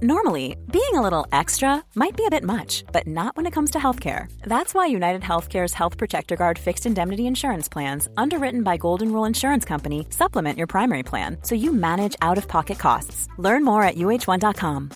Normally, being a little extra might be a bit much, but not when it comes to healthcare. That's why United Healthcare's Health Protector Guard fixed indemnity insurance plans, underwritten by Golden Rule Insurance Company, supplement your primary plan so you manage out of pocket costs. Learn more at uh1.com.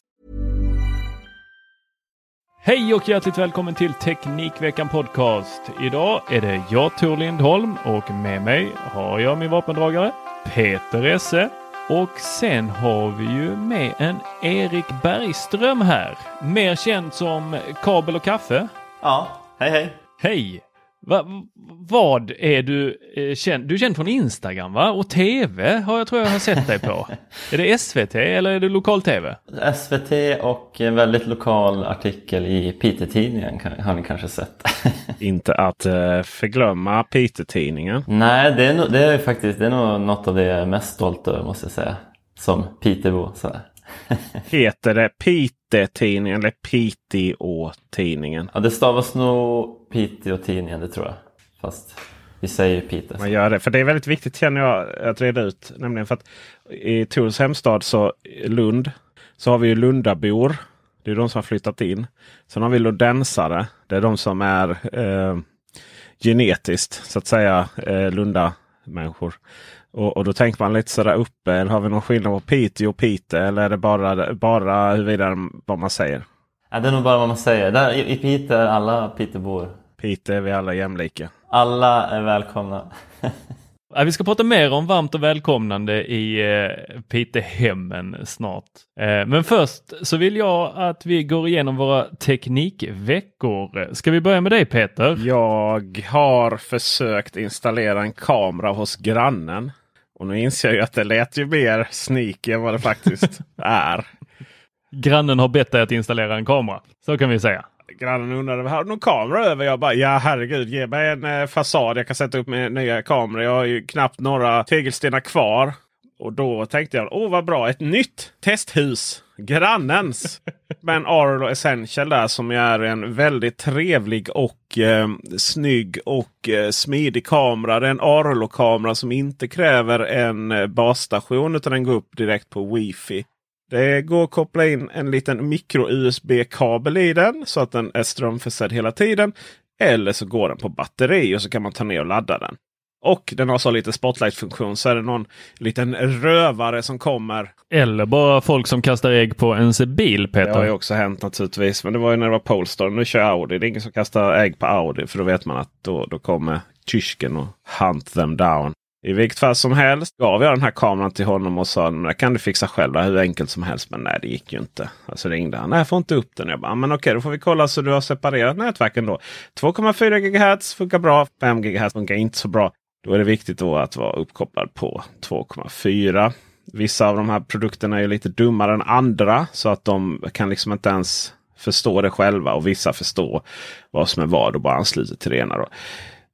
Hej och hjärtligt välkommen till Teknikveckan Podcast. Idag är det jag Tor Lindholm och med mig har jag min vapendragare Peter Esse. Och sen har vi ju med en Erik Bergström här. Mer känd som Kabel och Kaffe. Ja, hej hej. Hej! Va, vad är du eh, känd? Du är känd från Instagram va? Och TV har jag tror jag har sett dig på. är det SVT eller är det lokal-TV? SVT och en väldigt lokal artikel i Piteå-tidningen har ni kanske sett. Inte att uh, förglömma Piteå-tidningen. Nej, det är, no det är faktiskt det är nog något av det jag är mest stolt över måste jag säga. Som Pitebo. Heter det Piteå-tidningen eller Piteå-tidningen? Ja, det stavas nog Piteå-tidningen, det tror jag. Fast vi säger Piteå. Man gör det, för det är väldigt viktigt känner jag att reda ut. Nämligen för att i Tors hemstad, så Lund, så har vi ju Lundabor. Det är de som har flyttat in. Sen har vi lundensare. Det är de som är eh, genetiskt så att säga eh, Lunda-människor. Och, och, då tänker man lite sådär uppe. Eller har vi någon skillnad på Piteå och Pite? Eller är det bara, bara huruvida vad man säger? Ja, det är nog bara vad man säger. Där, I, i Piteå är alla Pitebor. Piteå är vi alla jämlika. Alla är välkomna. vi ska prata mer om varmt och välkomnande i eh, Pitehemmen snart. Eh, men först så vill jag att vi går igenom våra teknikveckor. Ska vi börja med dig Peter? Jag har försökt installera en kamera hos grannen. Och nu inser jag att det lät ju mer sneaky än vad det faktiskt är. Grannen har bett dig att installera en kamera. Så kan vi säga. Grannen undrade, har du någon kamera över? Jag bara, ja herregud, ge mig en eh, fasad jag kan sätta upp med nya kameror. Jag har ju knappt några tegelstenar kvar. Och då tänkte jag, åh vad bra, ett nytt testhus. Grannens. Med en Arlo Essential där som är en väldigt trevlig och eh, snygg och eh, smidig kamera. Det är en Arlo-kamera som inte kräver en eh, basstation utan den går upp direkt på wifi. Det går att koppla in en liten micro-USB-kabel i den så att den är strömförsedd hela tiden. Eller så går den på batteri och så kan man ta ner och ladda den. Och den har så lite spotlight-funktion så är det någon liten rövare som kommer. Eller bara folk som kastar ägg på ens bil Peter. Det har ju också hänt naturligtvis. Men det var ju när det var Polestar. Nu kör jag Audi. Det är ingen som kastar ägg på Audi. För då vet man att då, då kommer tysken och hunt them down. I vilket fall som helst gav jag den här kameran till honom och sa det kan du fixa själv. Hur enkelt som helst. Men nej det gick ju inte. Så ringde han. Nej jag får inte upp den. Jag bara, men okej då får vi kolla så du har separerat nätverken då. 2,4 GHz funkar bra. 5 GHz funkar inte så bra. Då är det viktigt då att vara uppkopplad på 2,4. Vissa av de här produkterna är lite dummare än andra. Så att de kan liksom inte ens förstå det själva. Och vissa förstår vad som är vad och bara ansluter till det ena. Då.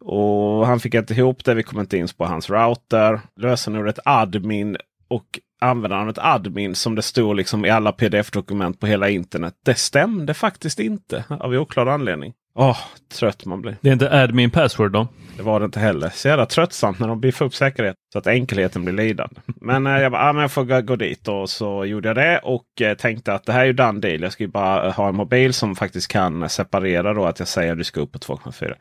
Och han fick inte ihop det. Vi kom inte in på hans router. Lösenordet admin och användarnamnet admin som det stod liksom i alla pdf-dokument på hela internet. Det stämde faktiskt inte av oklar anledning. Åh, oh, trött man blir. Det är inte admin password då? Det var det inte heller. Så jävla tröttsamt när de biffar upp säkerhet så att enkelheten blir lidande. Men eh, jag bara, ah, men jag får gå, dit och så gjorde jag det och eh, tänkte att det här är ju done deal. Jag ska ju bara ha en mobil som faktiskt kan separera då att jag säger att du ska upp på 2,4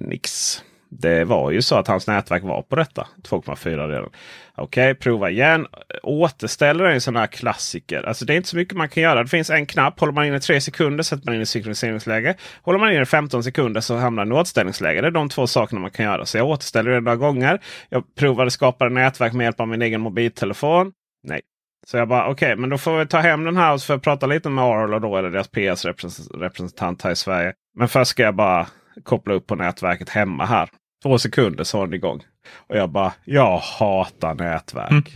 nix. Det var ju så att hans nätverk var på detta 2,4 redan. Okej, prova igen. Återställer är en sån här klassiker. Alltså det är inte så mycket man kan göra. Det finns en knapp. Håller man inne 3 sekunder sätter man in i synkroniseringsläge. Håller man inne 15 sekunder så hamnar man i återställningsläge. Det är de två sakerna man kan göra. Så jag återställer det några gånger. Jag provade skapa nätverk med hjälp av min egen mobiltelefon. Nej. Så jag bara okej, okay, men då får vi ta hem den här och så får jag prata lite med Arlo då, eller deras PS representant här i Sverige. Men först ska jag bara koppla upp på nätverket hemma här. Två sekunder så var den igång. Och jag bara, jag hatar nätverk.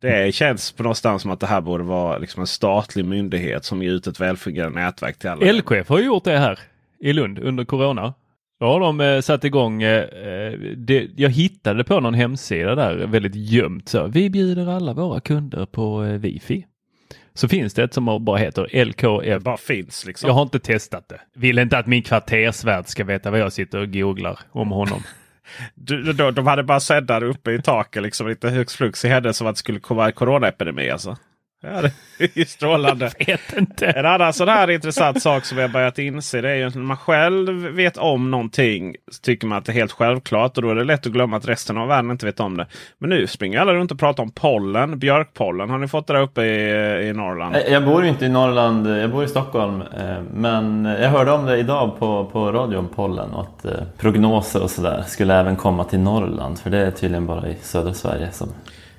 det känns på någonstans som att det här borde vara liksom en statlig myndighet som ger ut ett välfungerande nätverk till alla. LKF har gjort det här i Lund under Corona. Då har de eh, satt igång, eh, eh, det, jag hittade på någon hemsida där väldigt gömt så. Vi bjuder alla våra kunder på eh, wifi. Så finns det ett som bara heter LKF. Det bara finns liksom. Jag har inte testat det. Vill inte att min kvartersvärd ska veta vad jag sitter och googlar om honom. Du, de, de hade bara sändare uppe i taket, liksom lite högst flux i händelse av att det skulle komma en coronaepidemi. Alltså. Ja, det är strålande. Jag vet inte. En annan sån här intressant sak som jag börjat inse det är ju att när man själv vet om någonting så tycker man att det är helt självklart och då är det lätt att glömma att resten av världen inte vet om det. Men nu springer alla runt och pratar om pollen, björkpollen. Har ni fått det där uppe i, i Norrland? Jag bor ju inte i Norrland, jag bor i Stockholm. Eh, men jag hörde om det idag på, på radion, pollen, och att eh, prognoser och sådär skulle även komma till Norrland. För det är tydligen bara i södra Sverige som,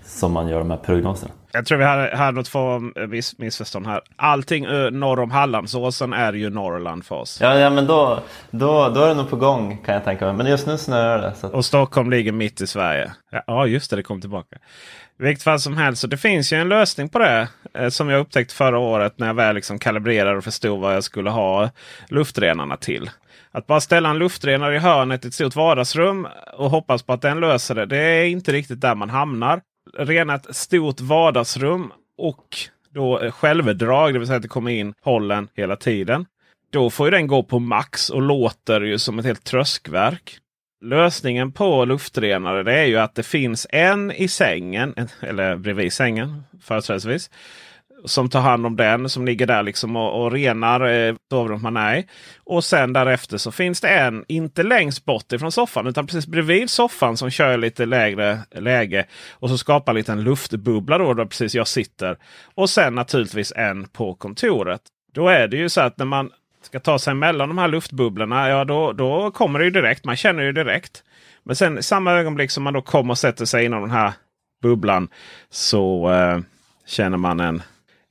som man gör de här prognoserna. Jag tror vi hade, hade något form miss, missförstånd här. Allting norr om Hallandsåsen är ju Norrland för oss. Ja, ja men då, då, då är det nog på gång kan jag tänka mig. Men just nu snöar det. Så. Och Stockholm ligger mitt i Sverige. Ja, just det, det kom tillbaka. Vilket fall som helst, så det finns ju en lösning på det. Eh, som jag upptäckte förra året när jag väl liksom kalibrerade och förstod vad jag skulle ha luftrenarna till. Att bara ställa en luftrenare i hörnet i ett stort vardagsrum och hoppas på att den löser det. Det är inte riktigt där man hamnar rena ett stort vardagsrum och då eh, självdrag, det vill säga att det kommer in pollen hela tiden. Då får ju den gå på max och låter ju som ett helt tröskverk. Lösningen på luftrenare det är ju att det finns en i sängen, eller bredvid sängen företrädesvis som tar hand om den som ligger där liksom och, och renar eh, sovrummet man är i. Och sen därefter så finns det en, inte längst bort ifrån soffan utan precis bredvid soffan som kör lite lägre läge. Och så skapar en liten luftbubbla då, där precis jag sitter. Och sen naturligtvis en på kontoret. Då är det ju så att när man ska ta sig mellan de här luftbubblorna, ja då, då kommer det ju direkt. Man känner ju direkt. Men sen i samma ögonblick som man då kommer och sätter sig inom den här bubblan så eh, känner man en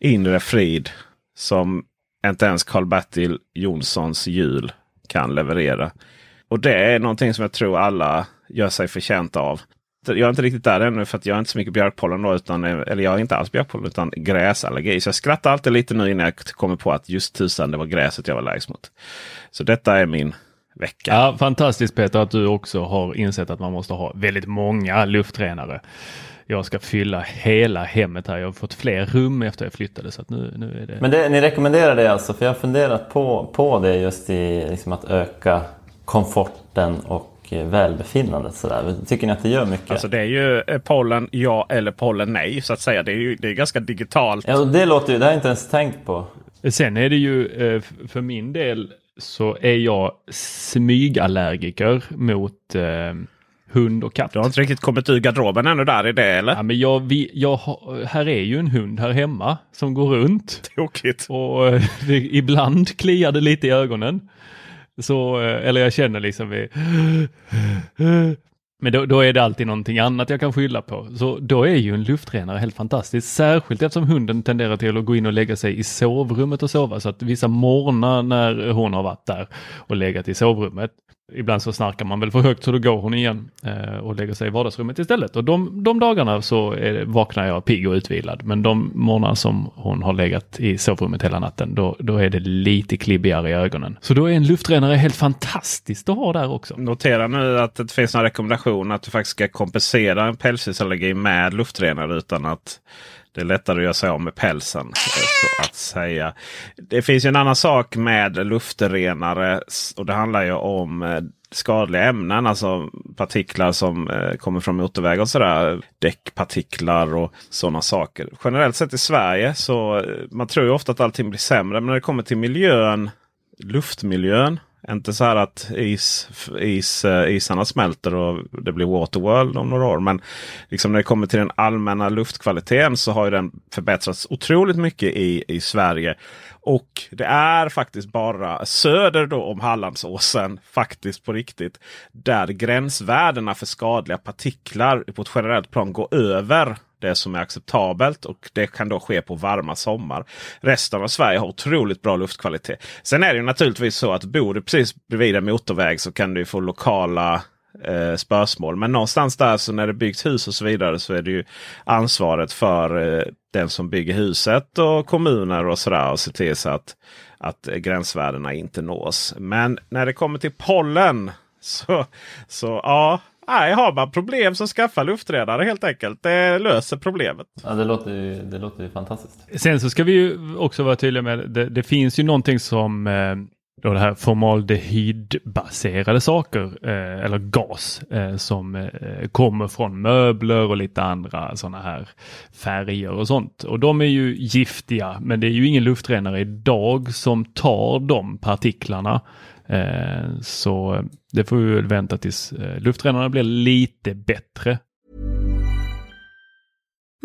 inre frid som inte ens Karl-Bertil Jonssons jul kan leverera. Och det är någonting som jag tror alla gör sig förtjänta av. Jag är inte riktigt där ännu för att jag är inte så mycket björkpollen. Då, utan, eller jag är inte alls björkpollen utan gräsallergi. Så jag skrattar alltid lite nu innan jag kommer på att just tusan det var gräset jag var allergisk mot. Så detta är min vecka. Ja, fantastiskt Peter att du också har insett att man måste ha väldigt många luftrenare jag ska fylla hela hemmet här. Jag har fått fler rum efter jag flyttade. Så nu, nu är det... Men det, ni rekommenderar det alltså? För jag har funderat på, på det just i liksom att öka komforten och välbefinnandet. Sådär. Tycker ni att det gör mycket? Alltså det är ju eh, pollen ja eller pollen nej så att säga. Det är ju det är ganska digitalt. Ja, det låter ju, det har jag inte ens tänkt på. Sen är det ju eh, för min del så är jag smygallergiker mot eh, hund och katt. Du har inte riktigt kommit ur garderoben ännu där i det eller? Ja, men jag, vi, jag, här är ju en hund här hemma som går runt. Tokigt. Och eh, ibland kliar det lite i ögonen. Så, eh, eller jag känner liksom vi, men då, då, är det alltid någonting annat jag kan skylla på. Så då är ju en luftrenare helt fantastiskt. Särskilt eftersom hunden tenderar till att gå in och lägga sig i sovrummet och sova. Så att vissa morgnar när hon har varit där och legat i sovrummet Ibland så snarkar man väl för högt så då går hon igen eh, och lägger sig i vardagsrummet istället. Och de, de dagarna så är, vaknar jag pigg och utvilad. Men de morgnar som hon har legat i sovrummet hela natten, då, då är det lite klibbigare i ögonen. Så då är en luftrenare helt fantastiskt att ha där också. Notera nu att det finns en rekommendation att du faktiskt ska kompensera en pälsdjursallergi med luftrenare utan att det är lättare att göra sig av med pälsen. Eh, så att säga. Det finns ju en annan sak med luftrenare. Och det handlar ju om eh, skadliga ämnen. Alltså partiklar som eh, kommer från motorvägar och sådär. Däckpartiklar och sådana saker. Generellt sett i Sverige så man tror ju ofta att allting blir sämre. Men när det kommer till miljön, luftmiljön inte så här att is, is, eh, isarna smälter och det blir Waterworld om några år. Men liksom när det kommer till den allmänna luftkvaliteten så har den förbättrats otroligt mycket i, i Sverige. Och det är faktiskt bara söder då om Hallandsåsen, faktiskt på riktigt, där gränsvärdena för skadliga partiklar på ett generellt plan går över det som är acceptabelt. Och det kan då ske på varma sommar. Resten av Sverige har otroligt bra luftkvalitet. Sen är det naturligtvis så att bor du precis bredvid en motorväg så kan du få lokala eh, spörsmål. Men någonstans där så när det byggs hus och så vidare så är det ju ansvaret för eh, den som bygger huset och kommuner och sådär. Och se till så att, att gränsvärdena inte nås. Men när det kommer till pollen så, så ja. Nej, har man problem så skaffa luftredare helt enkelt. Det löser problemet. Ja, det låter ju, det låter ju fantastiskt. Sen så ska vi ju också vara tydliga med det, det finns ju någonting som eh, då det här formaldehydbaserade saker eh, eller gas eh, som eh, kommer från möbler och lite andra sådana här färger och sånt. Och de är ju giftiga men det är ju ingen luftrenare idag som tar de partiklarna. Eh, så det får vi väl vänta tills eh, luftrenarna blir lite bättre.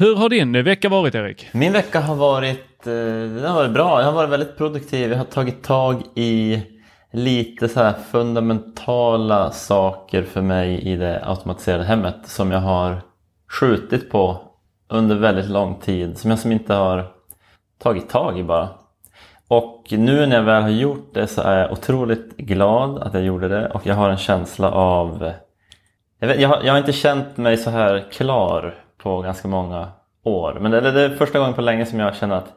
Hur har din eh, vecka varit Erik? Min vecka har varit, eh, den har varit bra. Jag har varit väldigt produktiv. Jag har tagit tag i lite så här fundamentala saker för mig i det automatiserade hemmet som jag har skjutit på under väldigt lång tid. Som jag som inte har tagit tag i bara. Och nu när jag väl har gjort det så är jag otroligt glad att jag gjorde det och jag har en känsla av... Jag, vet, jag, har, jag har inte känt mig så här klar på ganska många år. Men det, det är första gången på länge som jag känner att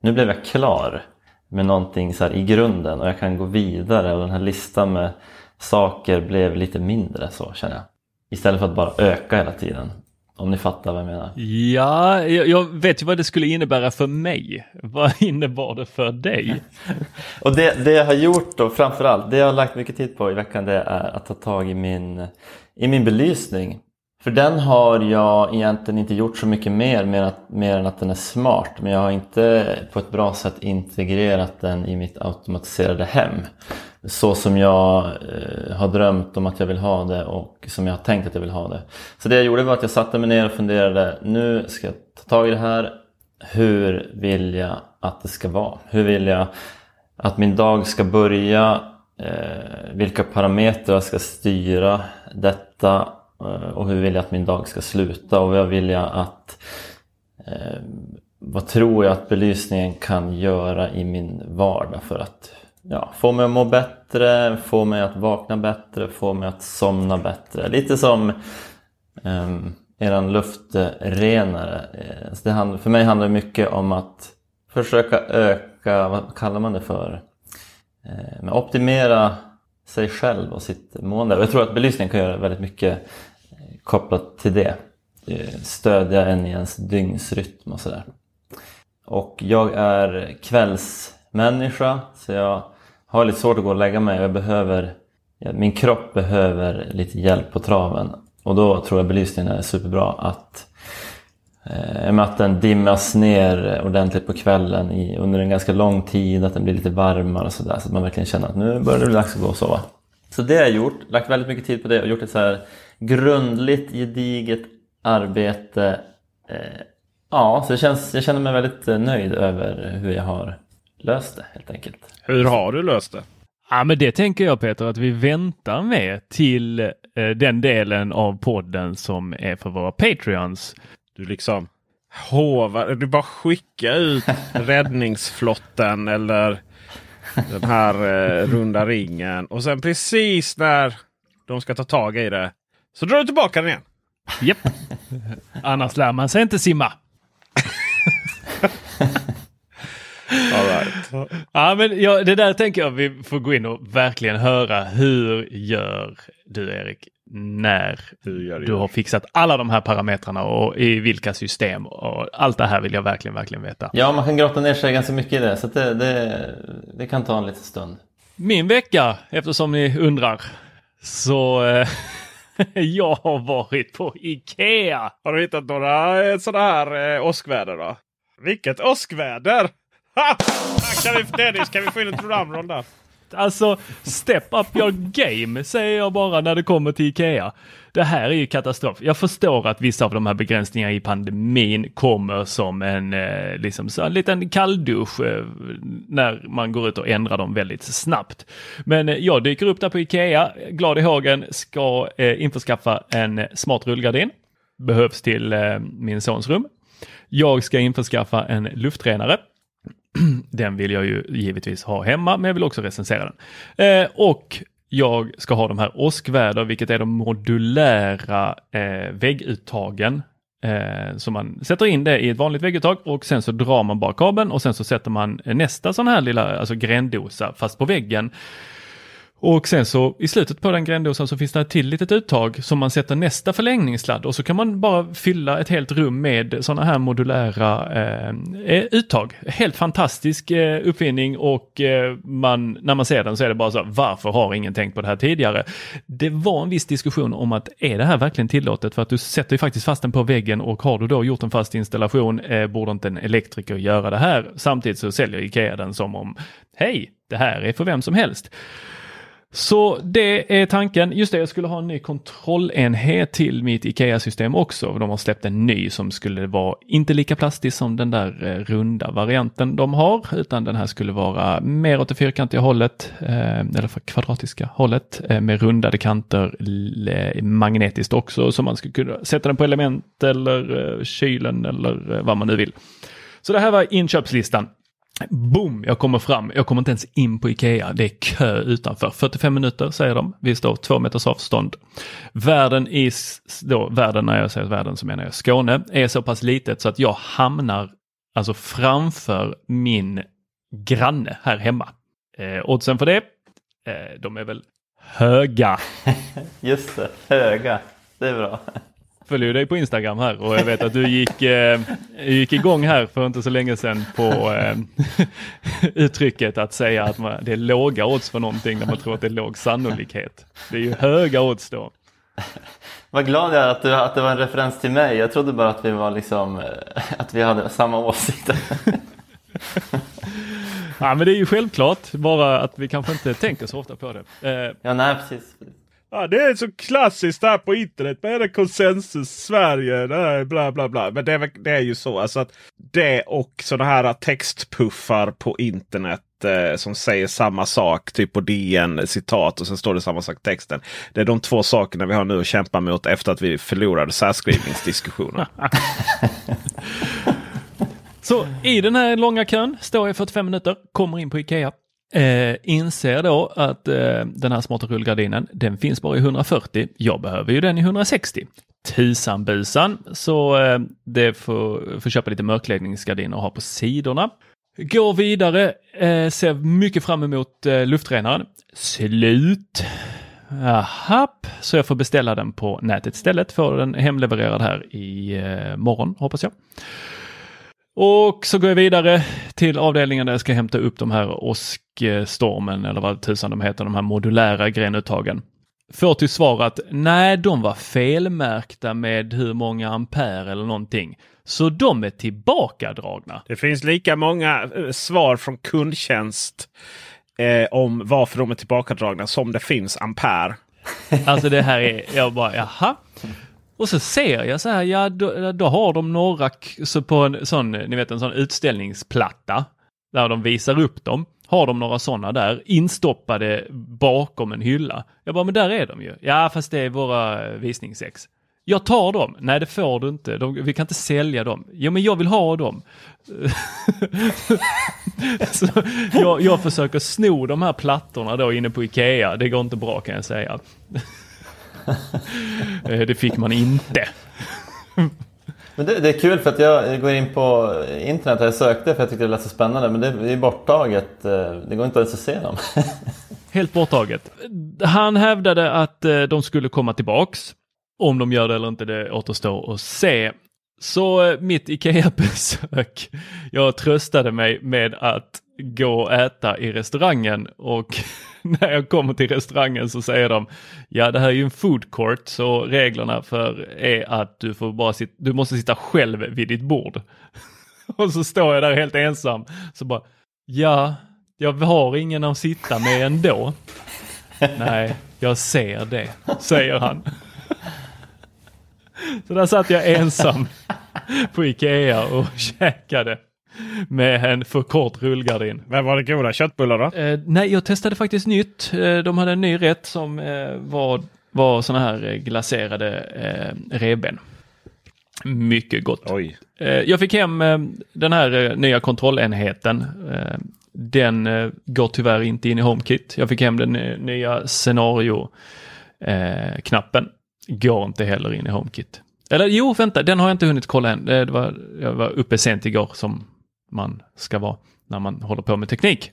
nu blev jag klar med någonting så i grunden och jag kan gå vidare och den här listan med saker blev lite mindre så känner jag. Istället för att bara öka hela tiden. Om ni fattar vad jag menar. Ja, jag, jag vet ju vad det skulle innebära för mig. Vad innebar det för dig? och det, det jag har gjort då framförallt, det jag har lagt mycket tid på i veckan det är att ta tag i min, i min belysning. För den har jag egentligen inte gjort så mycket mer, mer, att, mer än att den är smart. Men jag har inte på ett bra sätt integrerat den i mitt automatiserade hem. Så som jag eh, har drömt om att jag vill ha det och som jag har tänkt att jag vill ha det. Så det jag gjorde var att jag satte mig ner och funderade. Nu ska jag ta tag i det här. Hur vill jag att det ska vara? Hur vill jag att min dag ska börja? Eh, vilka parametrar ska styra detta? Eh, och hur vill jag att min dag ska sluta? Och vad vill jag att eh, vad tror jag att belysningen kan göra i min vardag för att ja, få mig att må bättre, få mig att vakna bättre, få mig att somna bättre. Lite som um, eran luftrenare. Eh, så det hand, för mig handlar det mycket om att försöka öka, vad kallar man det för? Eh, optimera sig själv och sitt mående. Och jag tror att belysning kan göra väldigt mycket eh, kopplat till det. Eh, stödja en i ens dygnsrytm och sådär. Och jag är kvällsmänniska så jag har lite svårt att gå och lägga mig. Jag behöver, min kropp behöver lite hjälp på traven. Och då tror jag belysningen är superbra att eh, att den dimmas ner ordentligt på kvällen i, under en ganska lång tid, att den blir lite varmare och sådär så att man verkligen känner att nu börjar det bli dags att gå och sova. Så det har jag gjort, lagt väldigt mycket tid på det och gjort ett så här grundligt, gediget arbete. Eh, ja, så det känns, jag känner mig väldigt eh, nöjd över hur jag har löst det helt enkelt. Hur har du löst det? Ja, men det tänker jag Peter att vi väntar med till eh, den delen av podden som är för våra Patreons. Du liksom hovar, du bara skicka ut räddningsflotten eller den här eh, runda ringen. Och sen precis när de ska ta tag i det så drar du tillbaka den igen. Japp. Annars lär man sig inte simma. All right. Ja, men ja, det där tänker jag vi får gå in och verkligen höra. Hur gör du Erik när du har fixat alla de här parametrarna och i vilka system och allt det här vill jag verkligen, verkligen veta. Ja, man kan grotta ner sig ganska mycket i det så det, det, det kan ta en liten stund. Min vecka, eftersom ni undrar, så eh, jag har varit på Ikea. Har du hittat några eh, sådana här eh, åskväder då? Vilket åskväder! Ha! Kan vi, Dennis, kan vi få in ett drumroll där? Alltså, step up your game säger jag bara när det kommer till Ikea. Det här är ju katastrof. Jag förstår att vissa av de här begränsningarna i pandemin kommer som en, eh, liksom, så en liten kalldusch eh, när man går ut och ändrar dem väldigt snabbt. Men eh, jag dyker upp där på Ikea, glad i hågen, ska eh, införskaffa en smart rullgardin. Behövs till eh, min sons rum. Jag ska införskaffa en luftrenare den vill jag ju givetvis ha hemma, men jag vill också recensera den. Eh, och jag ska ha de här åskväder, vilket är de modulära eh, vägguttagen. Eh, så man sätter in det i ett vanligt vägguttag och sen så drar man bara kabeln och sen så sätter man nästa sån här lilla alltså grändosa fast på väggen och sen så i slutet på den grändosan så finns det ett till litet uttag som man sätter nästa förlängningssladd och så kan man bara fylla ett helt rum med sådana här modulära eh, eh, uttag. Helt fantastisk eh, uppfinning och eh, man, när man ser den så är det bara så varför har ingen tänkt på det här tidigare? Det var en viss diskussion om att är det här verkligen tillåtet för att du sätter ju faktiskt fast den på väggen och har du då gjort en fast installation eh, borde inte en elektriker göra det här? Samtidigt så säljer Ikea den som om hej, det här är för vem som helst. Så det är tanken. Just det, jag skulle ha en ny kontrollenhet till mitt IKEA-system också. De har släppt en ny som skulle vara inte lika plastig som den där eh, runda varianten de har, utan den här skulle vara mer åt det fyrkantiga hållet, eh, eller för kvadratiska hållet, eh, med rundade kanter magnetiskt också, så man skulle kunna sätta den på element eller kylen eller vad man nu vill. Så det här var inköpslistan. Boom, jag kommer fram. Jag kommer inte ens in på Ikea. Det är kö utanför. 45 minuter säger de. Vi står två meters avstånd. Världen i, då, världen när jag säger världen så menar jag Skåne, är så pass litet så att jag hamnar alltså framför min granne här hemma. Eh, oddsen för det, eh, de är väl höga. Just det, höga. Det är bra följer dig på Instagram här och jag vet att du gick, eh, gick igång här för inte så länge sedan på eh, uttrycket att säga att man, det är låga odds för någonting när man tror att det är låg sannolikhet. Det är ju höga odds då. Vad glad jag är att, du, att det var en referens till mig. Jag trodde bara att vi var liksom, eh, att vi hade samma åsikter. ja, men det är ju självklart, bara att vi kanske inte tänker så ofta på det. Eh. Ja, nej precis. Ja, det är så klassiskt där på internet med det konsensus Sverige, bla bla bla. Men det är, det är ju så alltså att det och sådana här textpuffar på internet eh, som säger samma sak, typ på DN eh, citat och sen står det samma sak i texten. Det är de två sakerna vi har nu att kämpa mot efter att vi förlorade särskrivningsdiskussionen. så i den här långa kön står jag 45 minuter, kommer in på Ikea. Eh, inser då att eh, den här smarta rullgardinen, den finns bara i 140. Jag behöver ju den i 160. Tusan busan, så eh, det får, får köpa lite mörkläggningsgardiner och ha på sidorna. Går vidare, eh, ser mycket fram emot eh, luftrenaren. Slut. Jaha, så jag får beställa den på nätet istället. Får den hemlevererad här i eh, morgon hoppas jag. Och så går jag vidare till avdelningen där jag ska hämta upp de här åskstormen eller vad tusan de heter, de här modulära grenuttagen. Får till svar att nej, de var felmärkta med hur många ampere eller någonting. Så de är tillbakadragna. Det finns lika många eh, svar från kundtjänst eh, om varför de är tillbakadragna som det finns ampere. Alltså det här är, jag bara jaha. Och så ser jag så här, ja då, då har de några så på en sån, ni vet en sån utställningsplatta där de visar upp dem. Har de några sådana där instoppade bakom en hylla. Jag bara, men där är de ju. Ja, fast det är våra eh, visningsex. Jag tar dem. Nej, det får du inte. De, vi kan inte sälja dem. Jo, men jag vill ha dem. så jag, jag försöker sno de här plattorna då inne på Ikea. Det går inte bra kan jag säga. Eh, det fick man inte. Men det, det, är kul för att jag går in på internet och jag sökte för jag tyckte det lät så spännande men det är borttaget. Eh, det går inte ens att se dem. Helt borttaget. Han hävdade att eh, de skulle komma tillbaks. Om de gör det eller inte det återstår att se. Så mitt IKEA-besök, jag tröstade mig med att gå och äta i restaurangen och när jag kommer till restaurangen så säger de ja det här är ju en food court så reglerna för är att du får bara sitta, du måste sitta själv vid ditt bord. och så står jag där helt ensam så bara ja, jag har ingen att sitta med ändå. Nej, jag ser det, säger han. så där satt jag ensam på Ikea och käkade med en för kort rullgardin. Men var det goda köttbullar då? Eh, nej, jag testade faktiskt nytt. Eh, de hade en ny rätt som eh, var, var sådana här eh, glaserade eh, reben. Mycket gott. Oj. Eh, jag fick hem den här nya kontrollenheten. den går tyvärr inte in i HomeKit. Jag fick hem den nya scenario-knappen. går inte heller in i HomeKit. Eller jo, vänta, den har jag inte hunnit kolla än. Det var, jag var uppe sent igår som man ska vara när man håller på med teknik.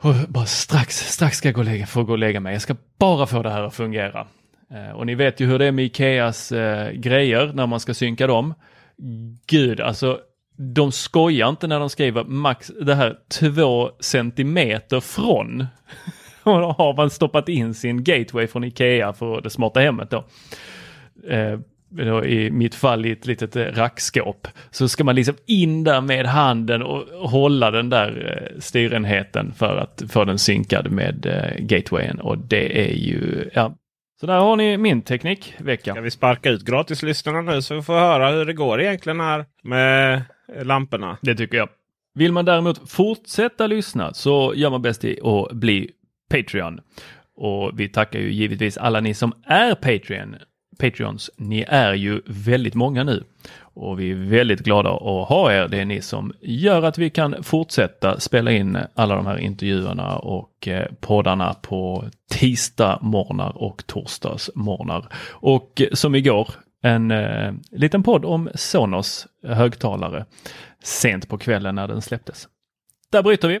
Och bara strax, strax ska jag gå och lägga, få gå och lägga mig. Jag ska bara få det här att fungera. Eh, och ni vet ju hur det är med Ikeas eh, grejer när man ska synka dem. Gud, alltså de skojar inte när de skriver max det här två centimeter från. och då har man stoppat in sin gateway från Ikea för det smarta hemmet då. Eh, i mitt fall i ett litet eh, rackskåp. Så ska man liksom in där med handen och hålla den där eh, styrenheten för att få den synkad med eh, gatewayen och det är ju, ja. Så där har ni min teknikvecka. Ska vi sparka ut gratislyssnarna nu så vi får höra hur det går egentligen här med lamporna? Det tycker jag. Vill man däremot fortsätta lyssna så gör man bäst i att bli Patreon. Och vi tackar ju givetvis alla ni som är Patreon Patreons. Ni är ju väldigt många nu och vi är väldigt glada att ha er. Det är ni som gör att vi kan fortsätta spela in alla de här intervjuerna och eh, poddarna på tisdag morgnar och torsdagsmorgnar. Och eh, som igår, en eh, liten podd om Sonos högtalare sent på kvällen när den släpptes. Där bryter vi.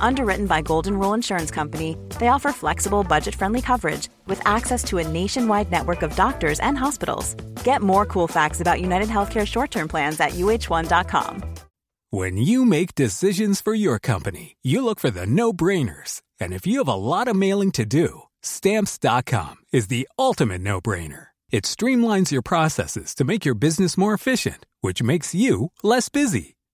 Underwritten by Golden Rule Insurance Company, they offer flexible, budget friendly coverage with access to a nationwide network of doctors and hospitals. Get more cool facts about United Healthcare short term plans at uh1.com. When you make decisions for your company, you look for the no brainers. And if you have a lot of mailing to do, stamps.com is the ultimate no brainer. It streamlines your processes to make your business more efficient, which makes you less busy.